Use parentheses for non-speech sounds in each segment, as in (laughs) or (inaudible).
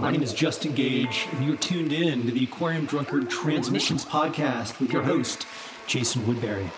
My name is Justin Gage, and you're tuned in to the Aquarium Drunkard Transmissions Podcast with your host, Jason Woodbury.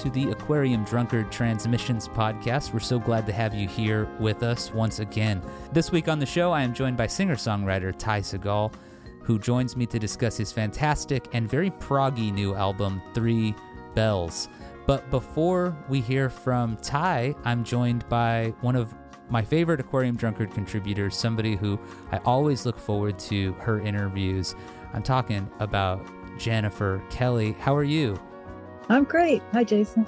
To the Aquarium Drunkard Transmissions podcast. We're so glad to have you here with us once again. This week on the show, I am joined by singer songwriter Ty Segall, who joins me to discuss his fantastic and very proggy new album, Three Bells. But before we hear from Ty, I'm joined by one of my favorite Aquarium Drunkard contributors, somebody who I always look forward to her interviews. I'm talking about Jennifer Kelly. How are you? I'm great. Hi, Jason.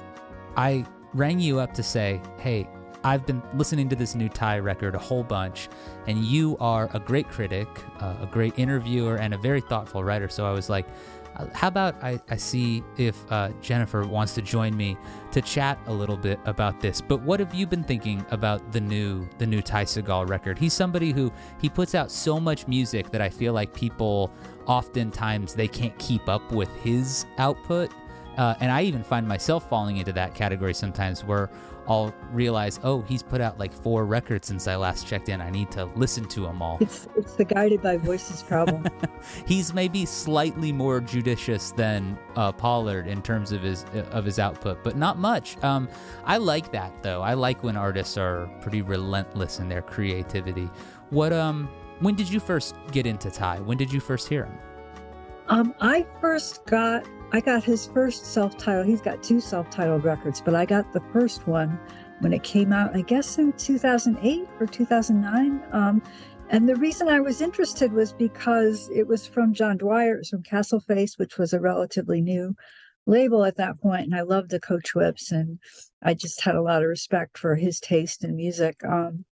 I rang you up to say, hey, I've been listening to this new Ty record a whole bunch, and you are a great critic, uh, a great interviewer, and a very thoughtful writer. So I was like, uh, how about I, I see if uh, Jennifer wants to join me to chat a little bit about this. But what have you been thinking about the new the new Ty Segall record? He's somebody who he puts out so much music that I feel like people oftentimes they can't keep up with his output. Uh, and I even find myself falling into that category sometimes where I'll realize, oh, he's put out like four records since I last checked in. I need to listen to them all. It's it's the guided by voices problem. (laughs) he's maybe slightly more judicious than uh, Pollard in terms of his uh, of his output, but not much. Um, I like that though. I like when artists are pretty relentless in their creativity. What um, when did you first get into Ty? When did you first hear him? Um, I first got I got his first self-titled. He's got two self-titled records, but I got the first one when it came out. I guess in 2008 or 2009. Um, and the reason I was interested was because it was from John Dwyer, it was from Castleface, which was a relatively new label at that point, and I loved the Coach Whips, and I just had a lot of respect for his taste in music. Um,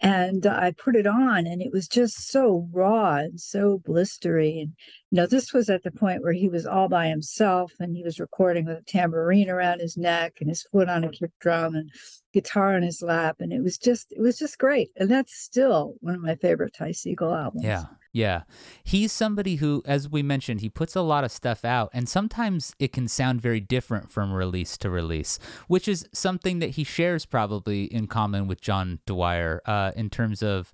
and I put it on, and it was just so raw and so blistery. And you know, this was at the point where he was all by himself, and he was recording with a tambourine around his neck and his foot on a kick drum and guitar on his lap, and it was just, it was just great. And that's still one of my favorite Ty Segall albums. Yeah, yeah. He's somebody who, as we mentioned, he puts a lot of stuff out, and sometimes it can sound very different from release to release, which is something that he shares probably in common with John Dwyer uh, in terms of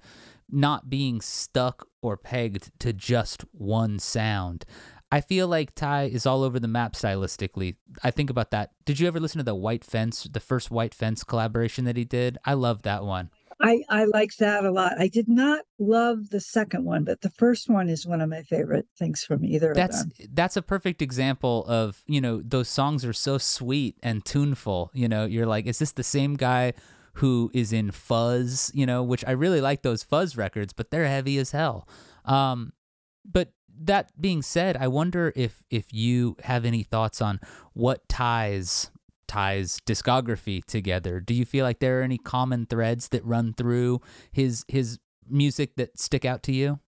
not being stuck or pegged to just one sound. I feel like Ty is all over the map stylistically. I think about that. Did you ever listen to the White Fence, the first White Fence collaboration that he did? I love that one. I, I like that a lot. I did not love the second one, but the first one is one of my favorite things from either that's, of them. That's a perfect example of, you know, those songs are so sweet and tuneful. You know, you're like, is this the same guy who is in Fuzz, you know, which I really like those Fuzz records, but they're heavy as hell. Um, but that being said, I wonder if if you have any thoughts on what ties ties discography together. Do you feel like there are any common threads that run through his his music that stick out to you?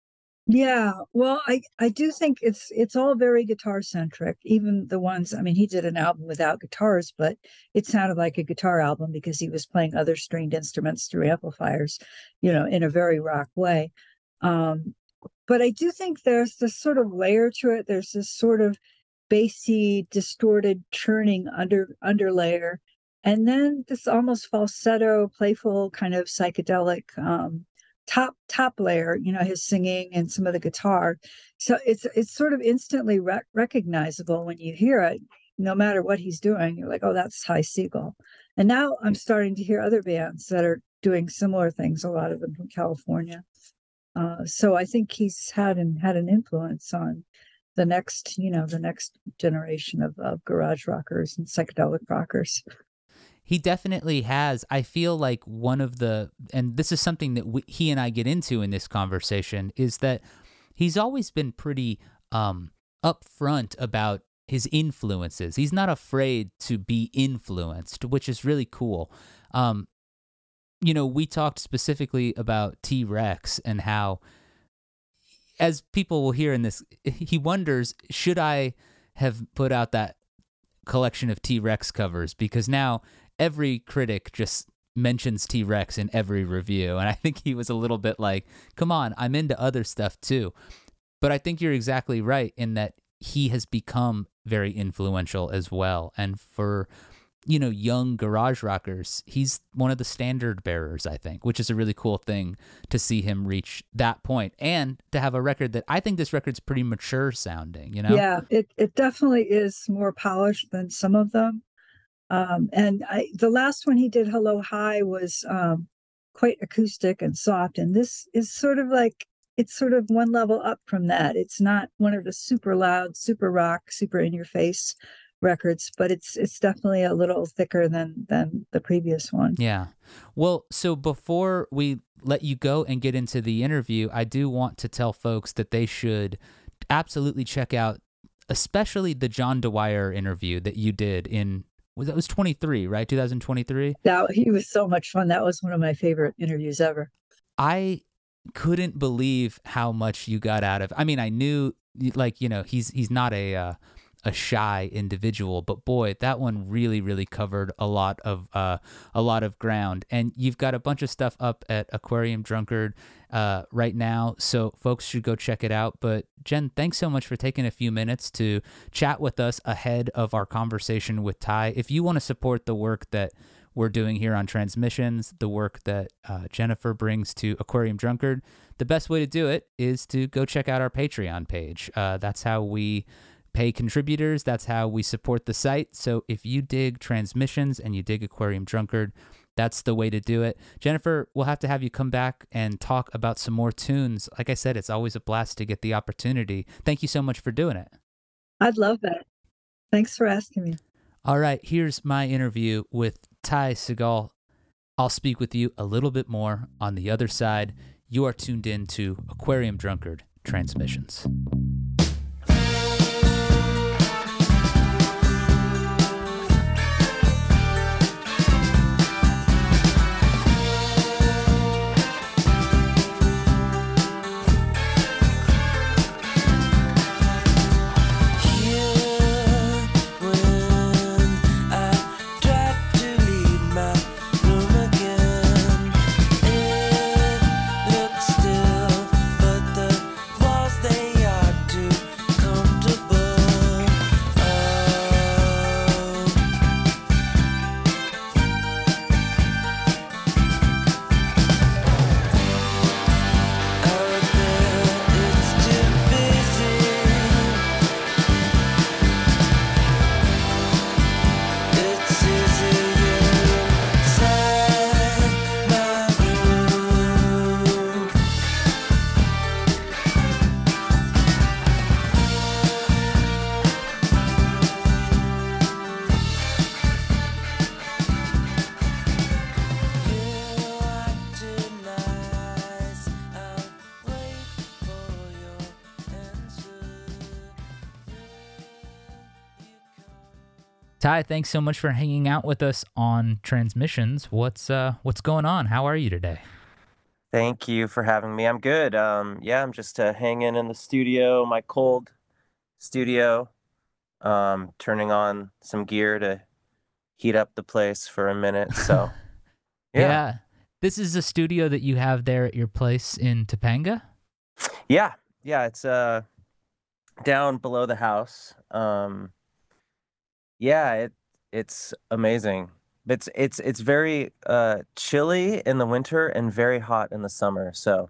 Yeah, well, I I do think it's it's all very guitar centric. Even the ones, I mean, he did an album without guitars, but it sounded like a guitar album because he was playing other stringed instruments through amplifiers, you know, in a very rock way. Um, but I do think there's this sort of layer to it. There's this sort of bassy, distorted, churning under underlayer, and then this almost falsetto, playful kind of psychedelic um, top top layer. You know, his singing and some of the guitar. So it's it's sort of instantly rec- recognizable when you hear it. No matter what he's doing, you're like, oh, that's Ty Segall. And now I'm starting to hear other bands that are doing similar things. A lot of them from California. Uh, so I think he's had and had an influence on the next, you know, the next generation of, of garage rockers and psychedelic rockers. He definitely has. I feel like one of the, and this is something that we, he and I get into in this conversation, is that he's always been pretty um, upfront about his influences. He's not afraid to be influenced, which is really cool. Um, you know, we talked specifically about T Rex and how, as people will hear in this, (laughs) he wonders should I have put out that collection of T Rex covers because now every critic just mentions T Rex in every review. And I think he was a little bit like, come on, I'm into other stuff too. But I think you're exactly right in that he has become very influential as well. And for you know, young garage rockers, he's one of the standard bearers, I think, which is a really cool thing to see him reach that point and to have a record that I think this record's pretty mature sounding, you know? Yeah, it, it definitely is more polished than some of them. Um, and I, the last one he did, Hello Hi, was um, quite acoustic and soft. And this is sort of like, it's sort of one level up from that. It's not one of the super loud, super rock, super in your face records, but it's it's definitely a little thicker than than the previous one. Yeah. Well, so before we let you go and get into the interview, I do want to tell folks that they should absolutely check out especially the John Dwyer interview that you did in was that was 23, right? 2023? That he was so much fun. That was one of my favorite interviews ever. I couldn't believe how much you got out of. I mean, I knew like, you know, he's he's not a uh, a shy individual but boy that one really really covered a lot of uh, a lot of ground. And you've got a bunch of stuff up at aquarium drunkard uh, right now so folks should go check it out. But jen thanks so much for taking a few minutes to chat with us ahead of our conversation with ty. If you want to support the work that we're doing here on transmissions the work that uh, jennifer brings to aquarium drunkard the best way to do it is to go check out our patreon page. Uh, that's how we pay contributors. That's how we support the site. So if you dig transmissions and you dig Aquarium Drunkard, that's the way to do it. Jennifer, we'll have to have you come back and talk about some more tunes. Like I said, it's always a blast to get the opportunity. Thank you so much for doing it. I'd love that. Thanks for asking me. All right, here's my interview with Ty Segall. I'll speak with you a little bit more on the other side. You are tuned in to Aquarium Drunkard Transmissions. Ty, thanks so much for hanging out with us on transmissions. What's uh what's going on? How are you today? Thank you for having me. I'm good. Um, yeah, I'm just uh, hanging in the studio, my cold studio, um, turning on some gear to heat up the place for a minute. (laughs) So, yeah. yeah. This is a studio that you have there at your place in Topanga? Yeah. Yeah. It's uh, down below the house. Um, yeah, it it's amazing. It's it's it's very uh, chilly in the winter and very hot in the summer. So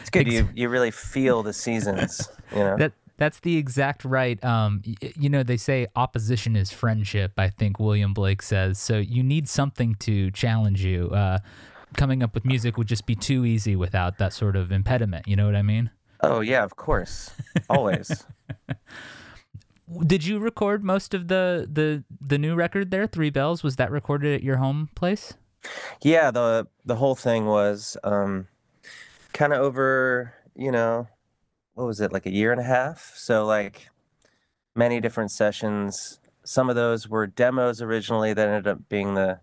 it's good. you you really feel the seasons. You know that that's the exact right. Um, y- you know they say opposition is friendship. I think William Blake says so. You need something to challenge you. Uh, coming up with music would just be too easy without that sort of impediment. You know what I mean? Oh yeah, of course, always. (laughs) Did you record most of the the the new record there, Three Bells? Was that recorded at your home place? Yeah, the the whole thing was um, kind of over, you know, what was it, like a year and a half? So like many different sessions. Some of those were demos originally that ended up being the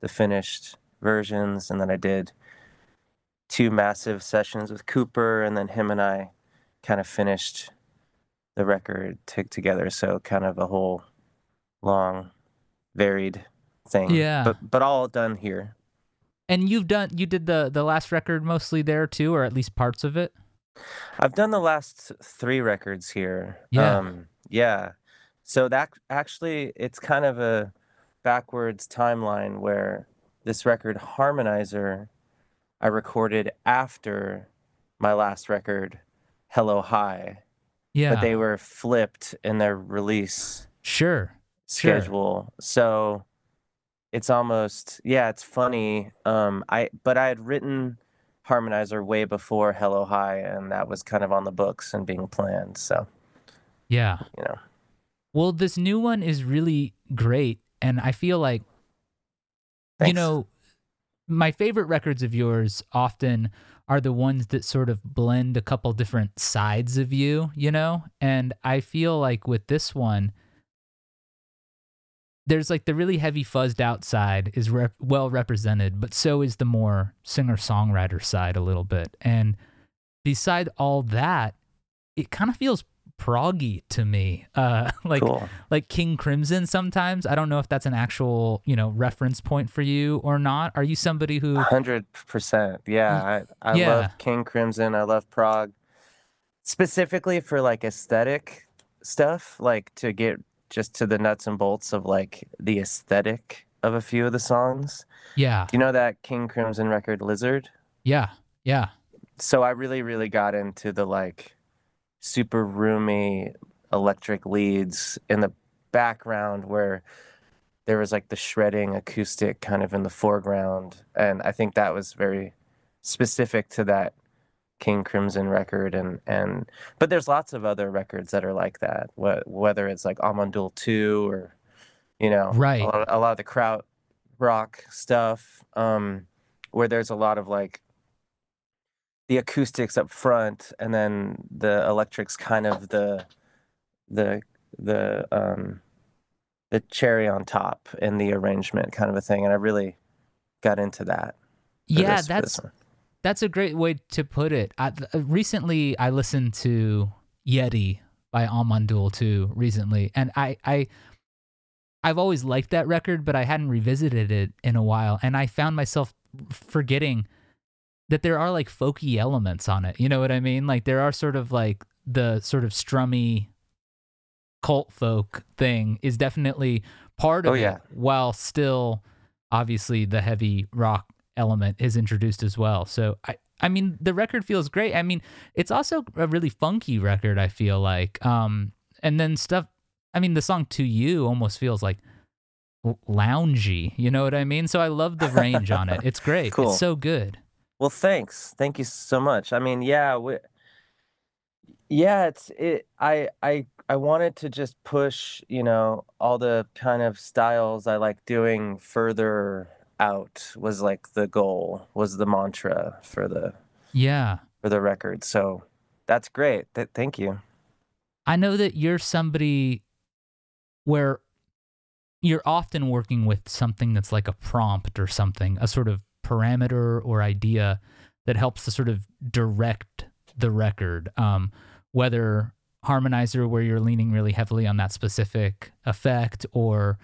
the finished versions, and then I did two massive sessions with Cooper, and then him and I kind of finished the record t- together. So kind of a whole long, varied thing. Yeah. But but all done here. And you've done you did the the last record mostly there too, or at least parts of it. I've done the last three records here. Yeah. Um, yeah. So that actually, it's kind of a backwards timeline where this record, Harmonizer, I recorded after my last record, Hello Hi, Yeah. but they were flipped in their release sure. Sure. schedule. So it's almost yeah, it's funny. Um I but I had written Harmonizer way before Hello Hi and that was kind of on the books and being planned. So, Yeah. you know. Well, this new one is really great, and I feel like you know my favorite records of yours often are the ones that sort of blend a couple different sides of you, you know? And I feel like with this one there's like the really heavy fuzzed out side is rep- well represented, but so is the more singer-songwriter side a little bit. And beside all that, it kind of feels proggy to me. Uh (laughs) like cool. like King Crimson sometimes. I don't know if that's an actual, you know, reference point for you or not. Are you somebody who Hundred percent. Yeah. I, I Yeah. love King Crimson. I love prog. Specifically for like aesthetic stuff, like to get just to the nuts and bolts of like the aesthetic of a few of the songs. Yeah. Do you know that King Crimson record Lizard? Yeah. Yeah. so I really, really got into the like super roomy electric leads in the background where there was like the shredding acoustic kind of in the foreground. And I think that was very specific to that King Crimson record. And, and, but there's lots of other records that are like that, wh- whether it's like Amon Düül II or, you know, Right. a lot, a lot of the kraut rock stuff, um, where there's a lot of like the acoustics up front and then the electrics kind of the the the um the cherry on top in the arrangement kind of a thing and i really got into that Yeah, this- that's that's a great way to put it. I, uh, recently, I listened to Yeti by Amon Düül II recently, and I I I've always liked that record, but I hadn't revisited it in a while, and I found myself forgetting that there are like folky elements on it. You know what I mean? Like there are sort of like the sort of strummy cult folk thing is definitely part of Oh, it, while still obviously the heavy rock element is introduced as well. So I I mean the record feels great. I mean it's also a really funky record I feel like. Um and then stuff I mean the song to you almost feels like loungy, you know what I mean? So I love the range on it. It's great. Cool. It's so good. Well thanks. Thank you so much. I mean yeah we, yeah it's it i i i wanted to just push you know all the kind of styles i like doing further out was like the goal was the mantra for the Yeah. for the record. So that's great. Th- thank you. I know that you're somebody where you're often working with something that's like a prompt or something, a sort of parameter or idea that helps to sort of direct the record. Um, whether harmonizer where you're leaning really heavily on that specific effect or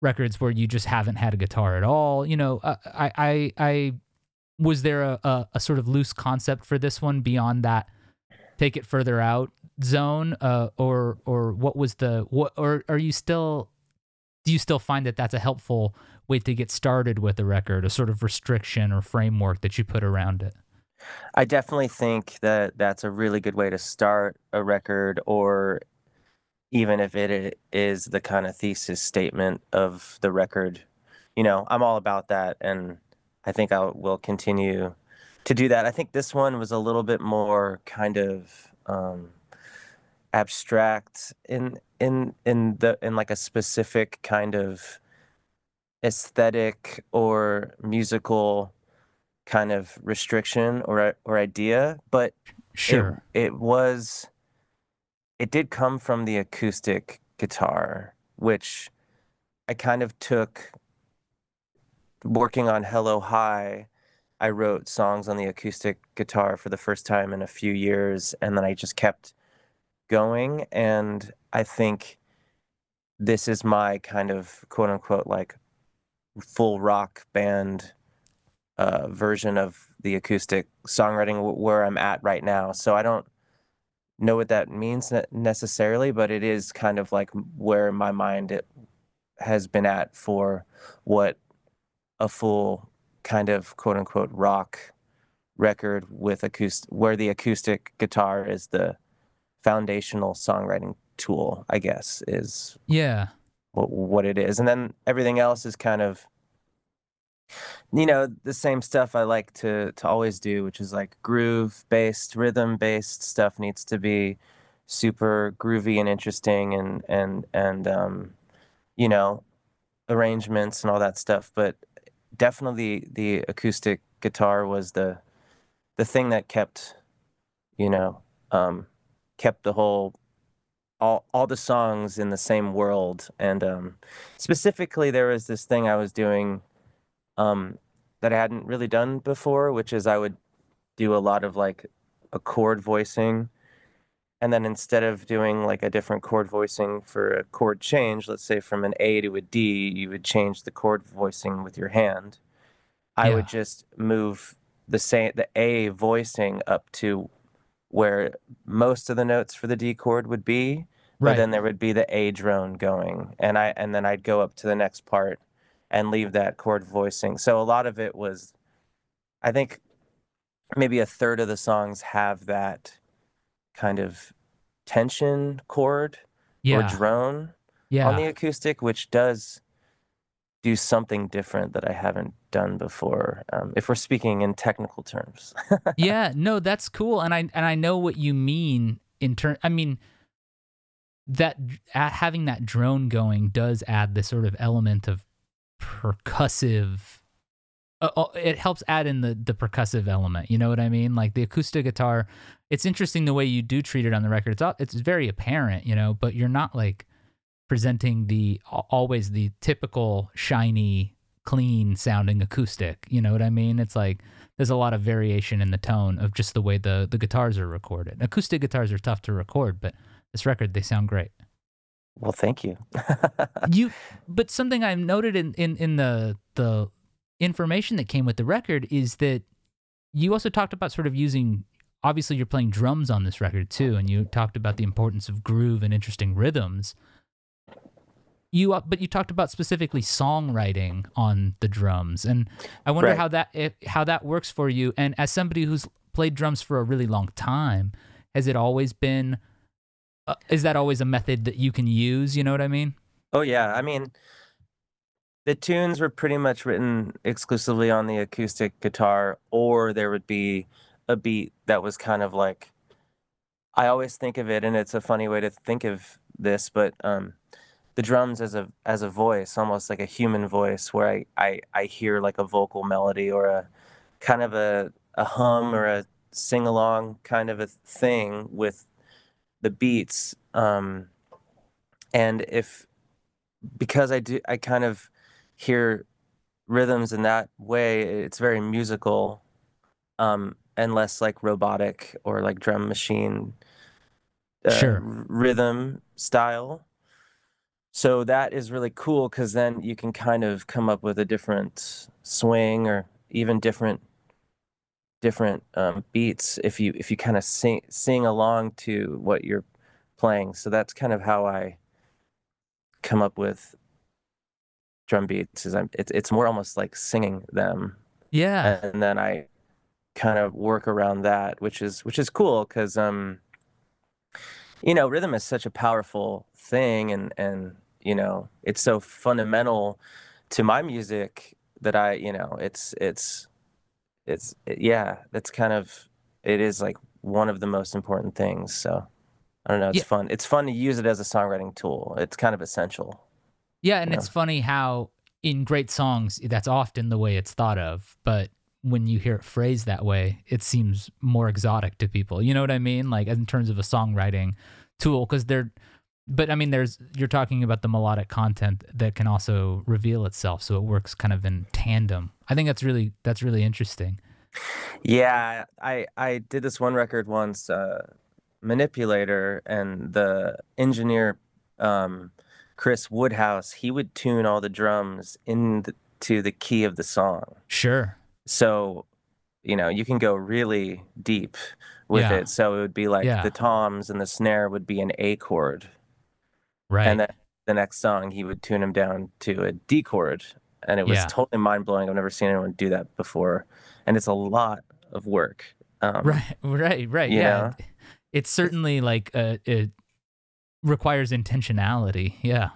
records where you just haven't had a guitar at all. You know, uh, I I I was there a, a, a sort of loose concept for this one beyond that take it further out zone uh, or or what was the what or are you still do you still find that that's a helpful way to get started with a record a sort of restriction or framework that you put around it I definitely think that that's a really good way to start a record, or even if it is the kind of thesis statement of the record. You know, I'm all about that, and I think I will continue to do that. I think this one was a little bit more kind of um, abstract in in in the in like a specific kind of aesthetic or musical kind of restriction or or idea, but sure it, it was it did come from the acoustic guitar, which I kind of took working on Hello Hi. I wrote songs on the acoustic guitar for the first time in a few years, and then I just kept going. And I think this is my kind of quote unquote like full rock band uh, version of the acoustic songwriting where I'm at right now. So I don't know what that means necessarily, but it is kind of like where my mind it has been at for what a full kind of quote unquote rock record with acoustic where the acoustic guitar is the foundational songwriting tool, I guess, is yeah what, what it is. And then everything else is kind of you know the same stuff I like to to always do, which is like groove based, rhythm based stuff needs to be super groovy and interesting and and and um you know arrangements and all that stuff but definitely the acoustic guitar was the the thing that kept you know um kept the whole all all the songs in the same world. And um specifically there was this thing I was doing um that I hadn't really done before which is I would do a lot of like a chord voicing. And then instead of doing like a different chord voicing for a chord change let's say from an A to a D you would change the chord voicing with your hand. I Yeah. would just move the same the A voicing up to where most of the notes for the D chord would be, but right. then there would be the A drone going, and I and then I'd go up to the next part and leave that chord voicing. So a lot of it was, I think, maybe a third of the songs have that kind of tension chord or drone yeah. drone on the acoustic, which does do something different that I haven't done before. Um, if we're speaking in technical terms. (laughs) yeah, no, that's cool, and I and I know what you mean in turn. I mean, that uh, having that drone going does add this sort of element of percussive. Uh, uh, it helps add in the the percussive element. You know what I mean? Like the acoustic guitar. It's interesting the way you do treat it on the record. It's it's very apparent, you know, but you're not like presenting the always the typical shiny clean sounding acoustic you know what i mean? It's like there's a lot of variation in the tone of just the way the the guitars are recorded. Acoustic guitars are tough to record but this record they sound great. Well, thank you. (laughs) you but something i've noted in in in the the information that came with the record is that you also talked about sort of using obviously you're playing drums on this record too and you talked about the importance of groove and interesting rhythms you uh, but you talked about specifically songwriting on the drums and i wonder Right. how that how that works for you and as somebody who's played drums for a really long time has it always been uh, is that always a method that you can use you know what i mean oh yeah, I mean, the tunes were pretty much written exclusively on the acoustic guitar, or there would be a beat that was kind of like. I always think of it, and it's a funny way to think of this, but um, the drums as a as a voice, almost like a human voice, where I I, I hear like a vocal melody or a kind of a a hum or a sing along kind of a thing with the beats. Um, and if because I do I kind of hear rhythms in that way, it's very musical, um, and less like robotic or like drum machine uh, Sure. rhythm style. So that is really cool because then you can kind of come up with a different swing or even different different um, beats if you if you kind of sing sing along to what you're playing. So that's kind of how I come up with drum beats. Is I'm it's it's more almost like singing them, yeah and then I kind of work around that, which is which is cool because um you know rhythm is such a powerful thing and and you know it's so fundamental to my music that I you know it's it's it's yeah that's kind of it is like one of the most important things so I don't know it's Yeah. fun it's fun to use it as a songwriting tool it's kind of essential Yeah, and Yeah. it's funny how in great songs that's often the way it's thought of, but when you hear it phrased that way, it seems more exotic to people. You know what I mean? Like in terms of a songwriting tool because they're but I mean there's you're talking about the melodic content that can also reveal itself so it works kind of in tandem. I think that's really that's really interesting. Yeah, I I did this one record once, uh, Manipulator, and the engineer, um, Chris Woodhouse, he would tune all the drums into the key of the song. Sure. So, you know, you can go really deep with Yeah. it. So it would be like Yeah. the toms and the snare would be an A chord, Right. and then the next song he would tune him down to a D chord, and it was Yeah. totally mind blowing. I've never seen anyone do that before, and it's a lot of work. Um, right. (laughs) Right. Right. Yeah. know? It's certainly like uh, it requires intentionality. Yeah.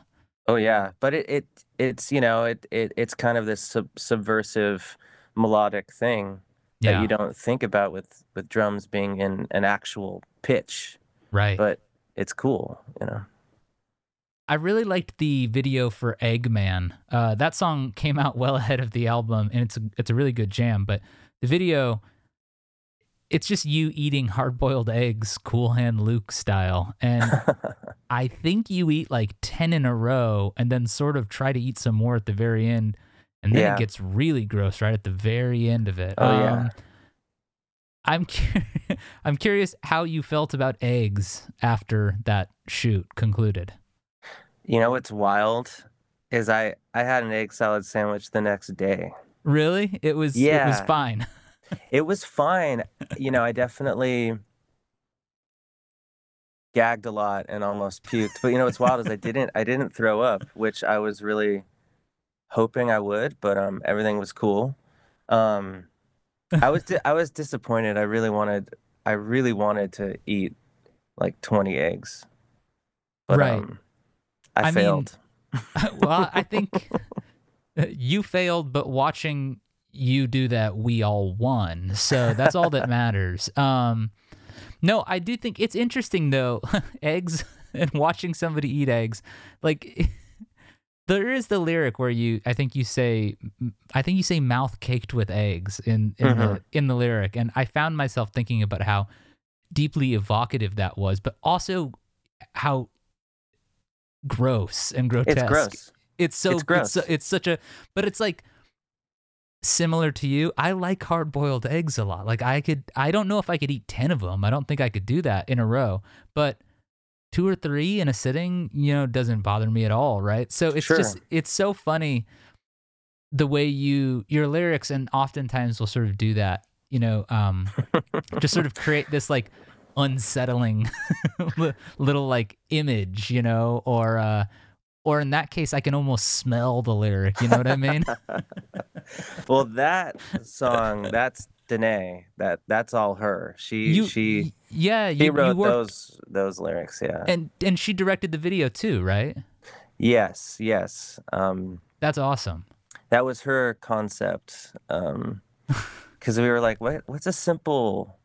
Oh yeah, but it, it it's you know it, it it's kind of this sub- subversive melodic thing that Yeah. you don't think about with with drums being in an actual pitch, Right. but it's cool, you know. I really liked the video for Eggman. Uh, that song came out well (laughs) ahead of the album, and it's a, it's a really good jam. But the video, it's just you eating hard boiled eggs, Cool Hand Luke style, and (laughs) I think you eat like ten in a row, and then sort of try to eat some more at the very end, and then Yeah. it gets really gross right at the very end of it. Oh, yeah. Um, I'm cur- (laughs) I'm curious how you felt about eggs after that shoot concluded. you know what's wild is I I had an egg salad sandwich the next day. Really? It was yeah. it was fine. (laughs) It was fine. You know, I definitely gagged a lot and almost puked. But you know what's wild is I didn't I didn't throw up, which I was really hoping I would, but um everything was cool. Um I was di- (laughs) I was disappointed. I really wanted I really wanted to eat like 20 eggs. But Right. um I, I mean, failed. (laughs) well, I think (laughs) you failed, but watching you do that, we all won. So that's all that matters. Um, no, I do think it's interesting though. eggs and watching somebody eat eggs, like there is the lyric where you, I think you say, I think you say mouth caked with eggs in in the Mhm. in the lyric, and I found myself thinking about how deeply evocative that was, but also how gross and grotesque It's gross. it's so It's it's, gross. so- it's such a but it's like similar to you i like hard boiled eggs a lot like i could i don't know if i could eat 10 of them i don't think i could do that in a row but two or three in a sitting you know doesn't bother me at all right so it's just it's so funny the way you your lyrics and oftentimes will sort of do that you know um (laughs) just sort of create this like unsettling (laughs) little like image you know or uh or in that case i can almost smell the lyric you know what i mean (laughs) well, that song, that's Denée. That that's all her. She you she yeah you, you wrote those those lyrics. Yeah. and and she directed the video too right yes, yes. Um, that's awesome that was her concept. Um, (laughs) because we were like, what what's a simple,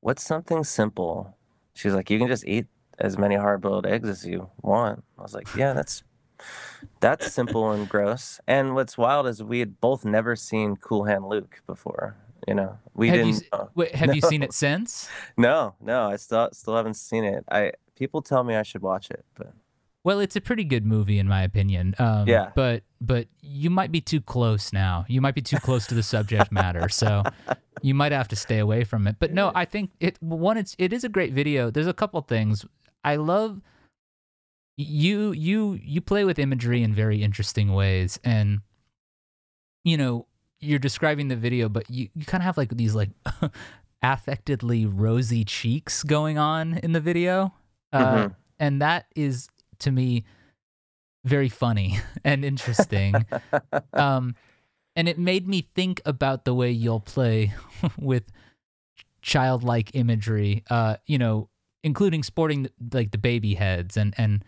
what's something simple? She's like, you can just eat as many hard-boiled eggs as you want. I was like, yeah, that's that's simple and gross. And what's wild is we had both never seen Cool Hand Luke before. You know, we have didn't. you know. wait, (laughs) have you seen it since (laughs) No, no, I still still haven't seen it. I people tell me I should watch it, but Well, it's a pretty good movie in my opinion. Um, Yeah. But but you might be too close now. You might be too close to the subject matter, so (laughs) you might have to stay away from it. But no, I think it one it's it is a great video. There's a couple things I love. You you you play with imagery in very interesting ways, and you know you're describing the video, but you you kind of have like these like (laughs) affectedly rosy cheeks going on in the video. Uh, Mhm. and that is to me very funny (laughs) and interesting (laughs) um and it made me think about the way you'll play with childlike imagery uh you know including sporting like the baby heads and and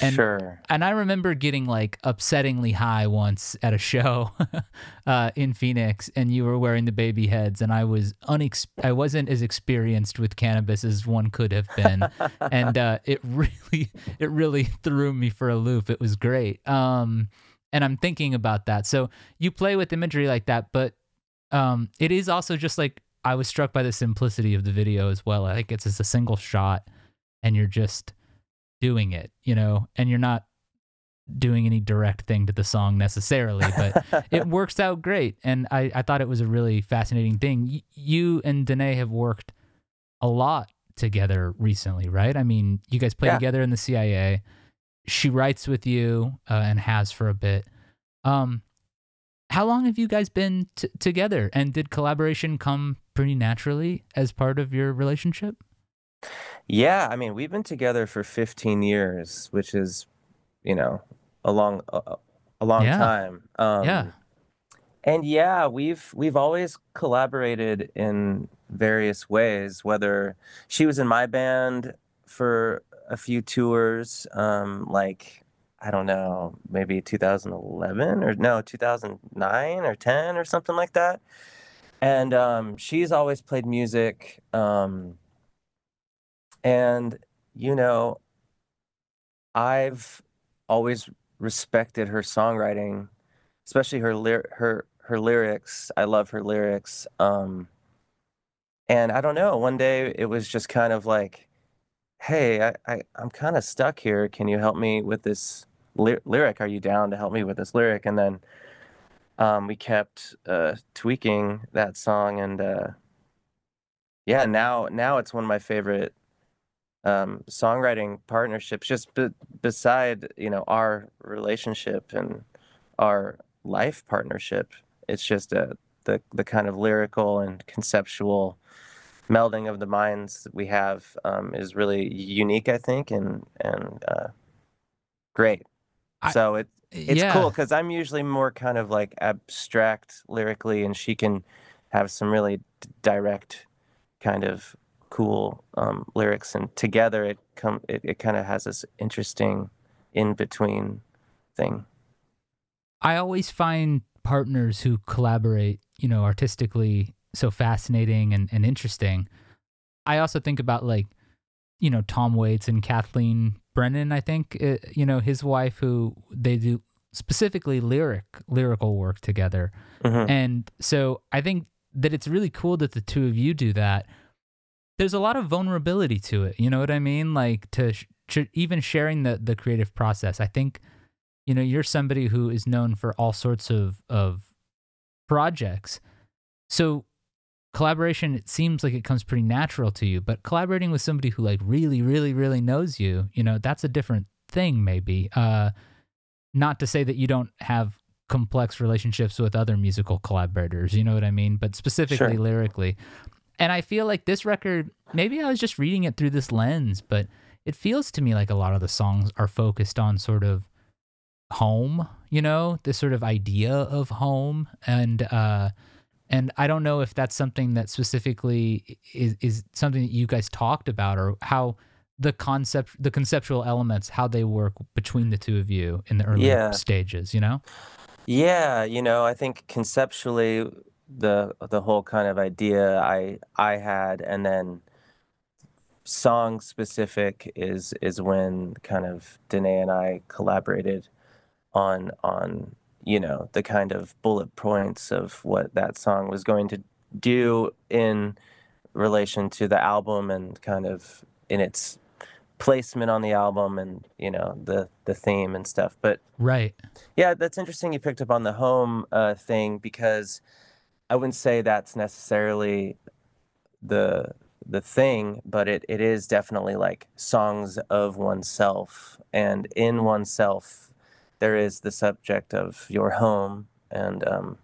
And- sure. and I remember getting like upsettingly high once at a show (laughs) uh, in Phoenix, and you were wearing the baby heads, and I was unex- I wasn't as experienced with cannabis as one could have been, and uh, it (laughs) really it really threw me for a loop. It was great, um, and I'm thinking about that. So you play with imagery like that, but um, it is also just like I was struck by the simplicity of the video as well. I like it's just a single shot, and you're just doing it, you know, and you're not doing any direct thing to the song necessarily, but (laughs) it works out great. And I, I thought it was a really fascinating thing. Y- you and Denée have worked a lot together recently, right? I mean, you guys play Yeah. together in the CIA. She writes with you uh, and has for a bit. Um, how long have you guys been t- together? And did collaboration come pretty naturally as part of your relationship? Yeah, I mean, we've been together for 15 years, which is, you know, a long a, a long Yeah. time. Um, Yeah. And yeah, we've we've always collaborated in various ways, whether she was in my band for a few tours, um, like I don't know, maybe 2011 or no, 2009 or 10 or something like that. And um, she's always played music. Um, and you know, I've always respected her songwriting, especially her lyr- her her lyrics. I love her lyrics. Um, and I don't know, one day it was just kind of like, "Hey, I, I I'm kind of stuck here. Can you help me with this ly- lyric? Are you down to help me with this lyric?" And then um, we kept uh, tweaking that song, and uh, yeah, now now it's one of my favorite um, songwriting partnerships. Just be- beside you know our relationship and our life partnership, it's just a the the kind of lyrical and conceptual melding of the minds that we have um, is really unique, I think, and and uh, great. I- so it it's yeah. cool because I'm usually more kind of like abstract lyrically, and she can have some really d- direct kind of cool um, lyrics, and together it come it, it kind of has this interesting in between thing. I always find partners who collaborate, you know, artistically so fascinating and, and interesting. I also think about like, you know, Tom Waits and Kathleen Brennan, I think, uh, you know, his wife who they do specifically lyric lyrical work together. Mhm. And so I think that it's really cool that the two of you do that. There's a lot of vulnerability to it. You know what I mean? Like to sh- even sharing the the creative process. I think you know you're somebody who is known for all sorts of of projects. So collaboration it seems like it comes pretty natural to you, but collaborating with somebody who like really really really knows you, you know, that's a different thing maybe. Uh not to say that you don't have complex relationships with other musical collaborators, you know what I mean? But specifically Sure. lyrically. And I feel like this record, maybe I was just reading it through this lens, but it feels to me like a lot of the songs are focused on sort of home, you know, this sort of idea of home and uh and I don't know if that's something that specifically is is something that you guys talked about or how the concept the conceptual elements how they work between the two of you in the early Yeah. stages, you know? Yeah, you know, I think conceptually the the whole kind of idea I I had and then song specific is is when kind of Denée and I collaborated on on you know the kind of bullet points of what that song was going to do in relation to the album and kind of in its placement on the album and you know the the theme and stuff but Right. yeah, that's interesting. You picked up on the home uh, thing because I wouldn't say that's necessarily the the thing, but it, it is definitely like songs of oneself, and in oneself, there is the subject of your home, and um,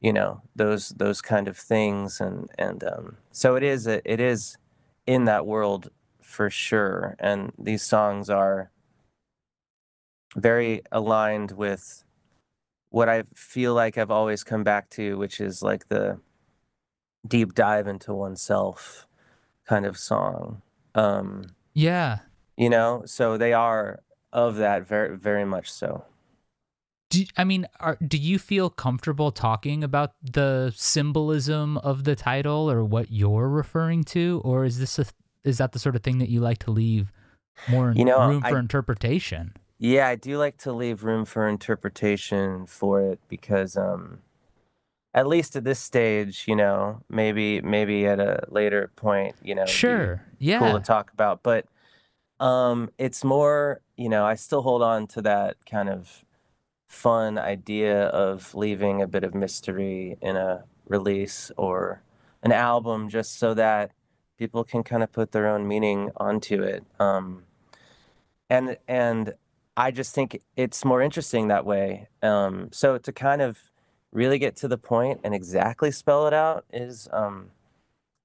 you know those those kind of things, and and um, so it is a, it is in that world for sure, and these songs are very aligned with what I feel like I've always come back to, which is like the deep dive into oneself kind of song. Um, Yeah. you know, so they are of that very, very much so. Do, I mean, are, do you feel comfortable talking about the symbolism of the title or what you're referring to, or is this a, is that the sort of thing that you like to leave more You know, room I- for interpretation? Yeah, I do like to leave room for interpretation for it because, um, at least at this stage, you know, maybe maybe at a later point, you know, Sure. Yeah. cool to talk about. But Um, it's more, you know, I still hold on to that kind of fun idea of leaving a bit of mystery in a release or an album just so that people can kind of put their own meaning onto it. Um, and and I just think it's more interesting that way. Um, so to kind of really get to the point and exactly spell it out is um,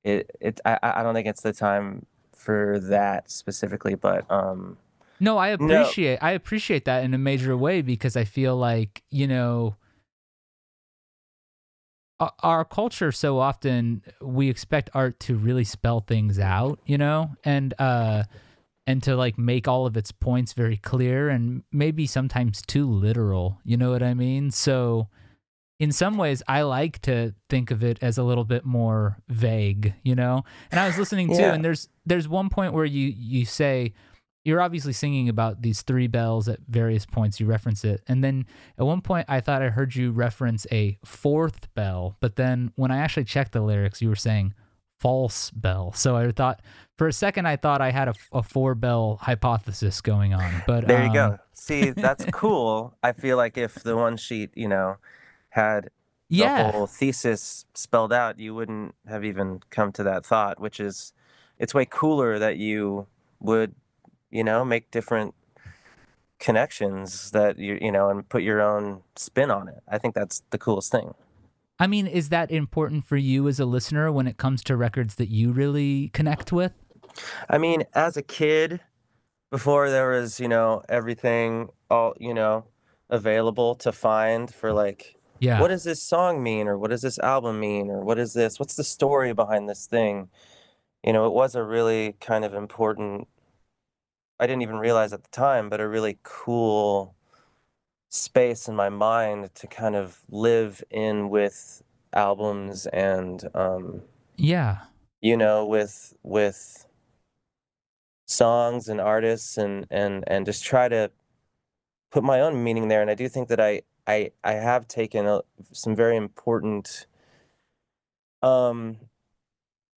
it it I, I don't think it's the time for that specifically, but um, no, I appreciate no. I appreciate that in a major way because I feel like you know our culture so often we expect art to really spell things out, you know, and uh, and to like make all of its points very clear and maybe sometimes too literal. You know what I mean? So in some ways I like to think of it as a little bit more vague, you know? And I was listening to and there's there's one point where you you say you're obviously singing about these three bells at various points you reference it and then at one point i thought i heard you reference a fourth bell but then when i actually checked the lyrics you were saying false bell so i thought for a second i thought i had a, a four bell hypothesis going on but there um, you go um, see that's (laughs) cool i feel like if the one sheet you know had yeah. the whole thesis spelled out, you wouldn't have even come to that thought, which is it's way cooler that you would, you know, make different connections that you you know and put your own spin on it. I think that's the coolest thing. I mean, is that important for you as a listener when it comes to records that you really connect with? I mean, as a kid, before there was, you know, everything all, you know, available to find for like yeah. what does this song mean or what does this album mean or what is this what's the story behind this thing you know it was a really kind of important i didn't even realize at the time but a really cool space in my mind to kind of live in with albums and um yeah. you know with with songs and artists and and and just try to put my own meaning there. And i do think that i I I have taken a, some very important um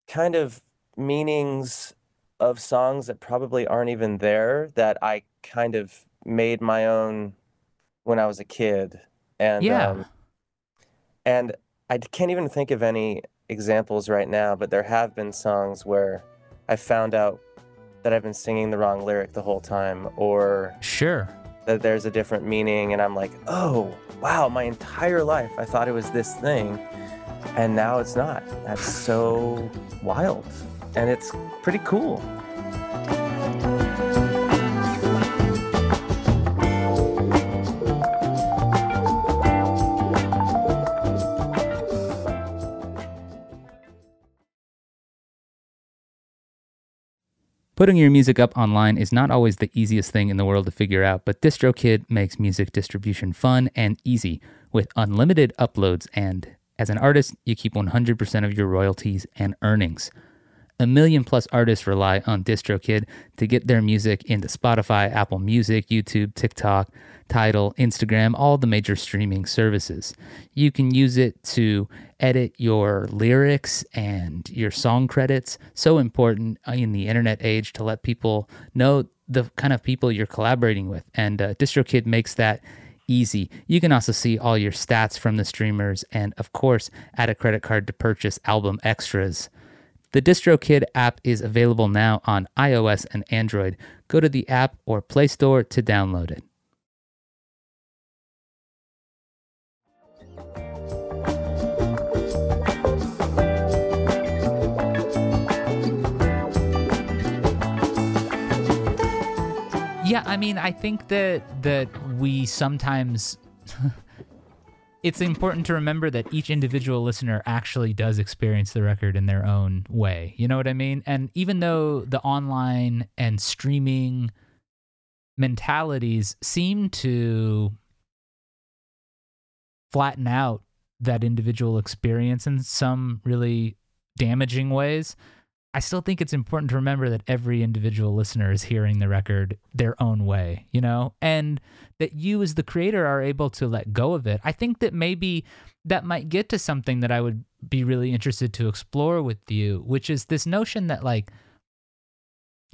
kind of meanings of songs that probably aren't even there that I kind of made my own when I was a kid and yeah. Um, and I can't even think of any examples right now but there have been songs where I found out that I've been singing the wrong lyric the whole time or sure. that there's a different meaning and i'm like oh wow my entire life i thought it was this thing and now it's not. That's so wild and it's pretty cool Putting your music up online is not always the easiest thing in the world to figure out, but DistroKid makes music distribution fun and easy with unlimited uploads, and as an artist, you keep 100% of your royalties and earnings. A million plus artists rely on DistroKid to get their music into Spotify, Apple Music, YouTube, TikTok, Tidal, Instagram, all the major streaming services. You can use it to edit your lyrics and your song credits. So important in the internet age to let people know the kind of people you're collaborating with. And uh, DistroKid makes that easy. You can also see all your stats from the streamers and, of course, add a credit card to purchase album extras. The DistroKid app is available now on iOS and Android. Go to the app or Play Store to download it. Yeah, I mean, I think that that we sometimes (laughs) it's important to remember that each individual listener actually does experience the record in their own way. You know what I mean? And even though the online and streaming mentalities seem to flatten out that individual experience in some really damaging ways, I still think it's important to remember that every individual listener is hearing the record their own way, you know, and that you as the creator are able to let go of it. I think that maybe that might get to something that I would be really interested to explore with you, which is this notion that, like,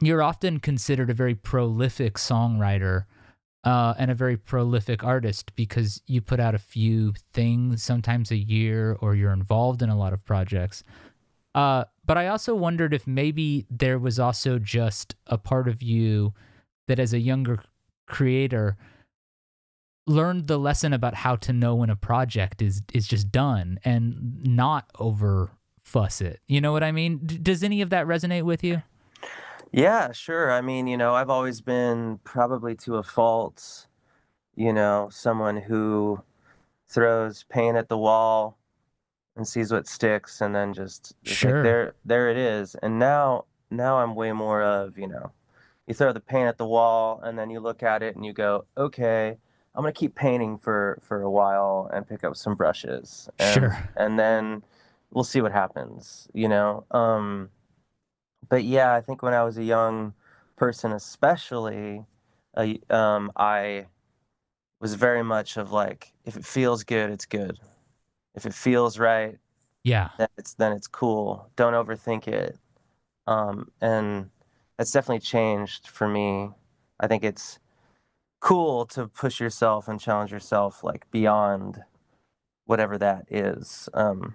you're often considered a very prolific songwriter uh, and a very prolific artist because you put out a few things, sometimes a year, or you're involved in a lot of projects. Uh, but I also wondered if maybe there was also just a part of you that, as a younger creator, learned the lesson about how to know when a project is is just done and not over fuss it. You know what I mean? D- does any of that resonate with you? Yeah, sure. I mean, you know, I've always been probably to a fault, you know, someone who throws paint at the wall and sees what sticks and then just like, Sure. there there it is. And now now I'm way more of, you know, you throw the paint at the wall and then you look at it and you go, "Okay, I'm gonna keep painting for for a while and pick up some brushes." And Sure. and then we'll see what happens, you know? Um but yeah, I think when I was a young person, especially, uh, um, I was very much of like, if it feels good, it's good. If it feels right, Yeah. then it's then it's cool. Don't overthink it. Um, and that's definitely changed for me. I think it's cool to push yourself and challenge yourself like beyond whatever that is. Um,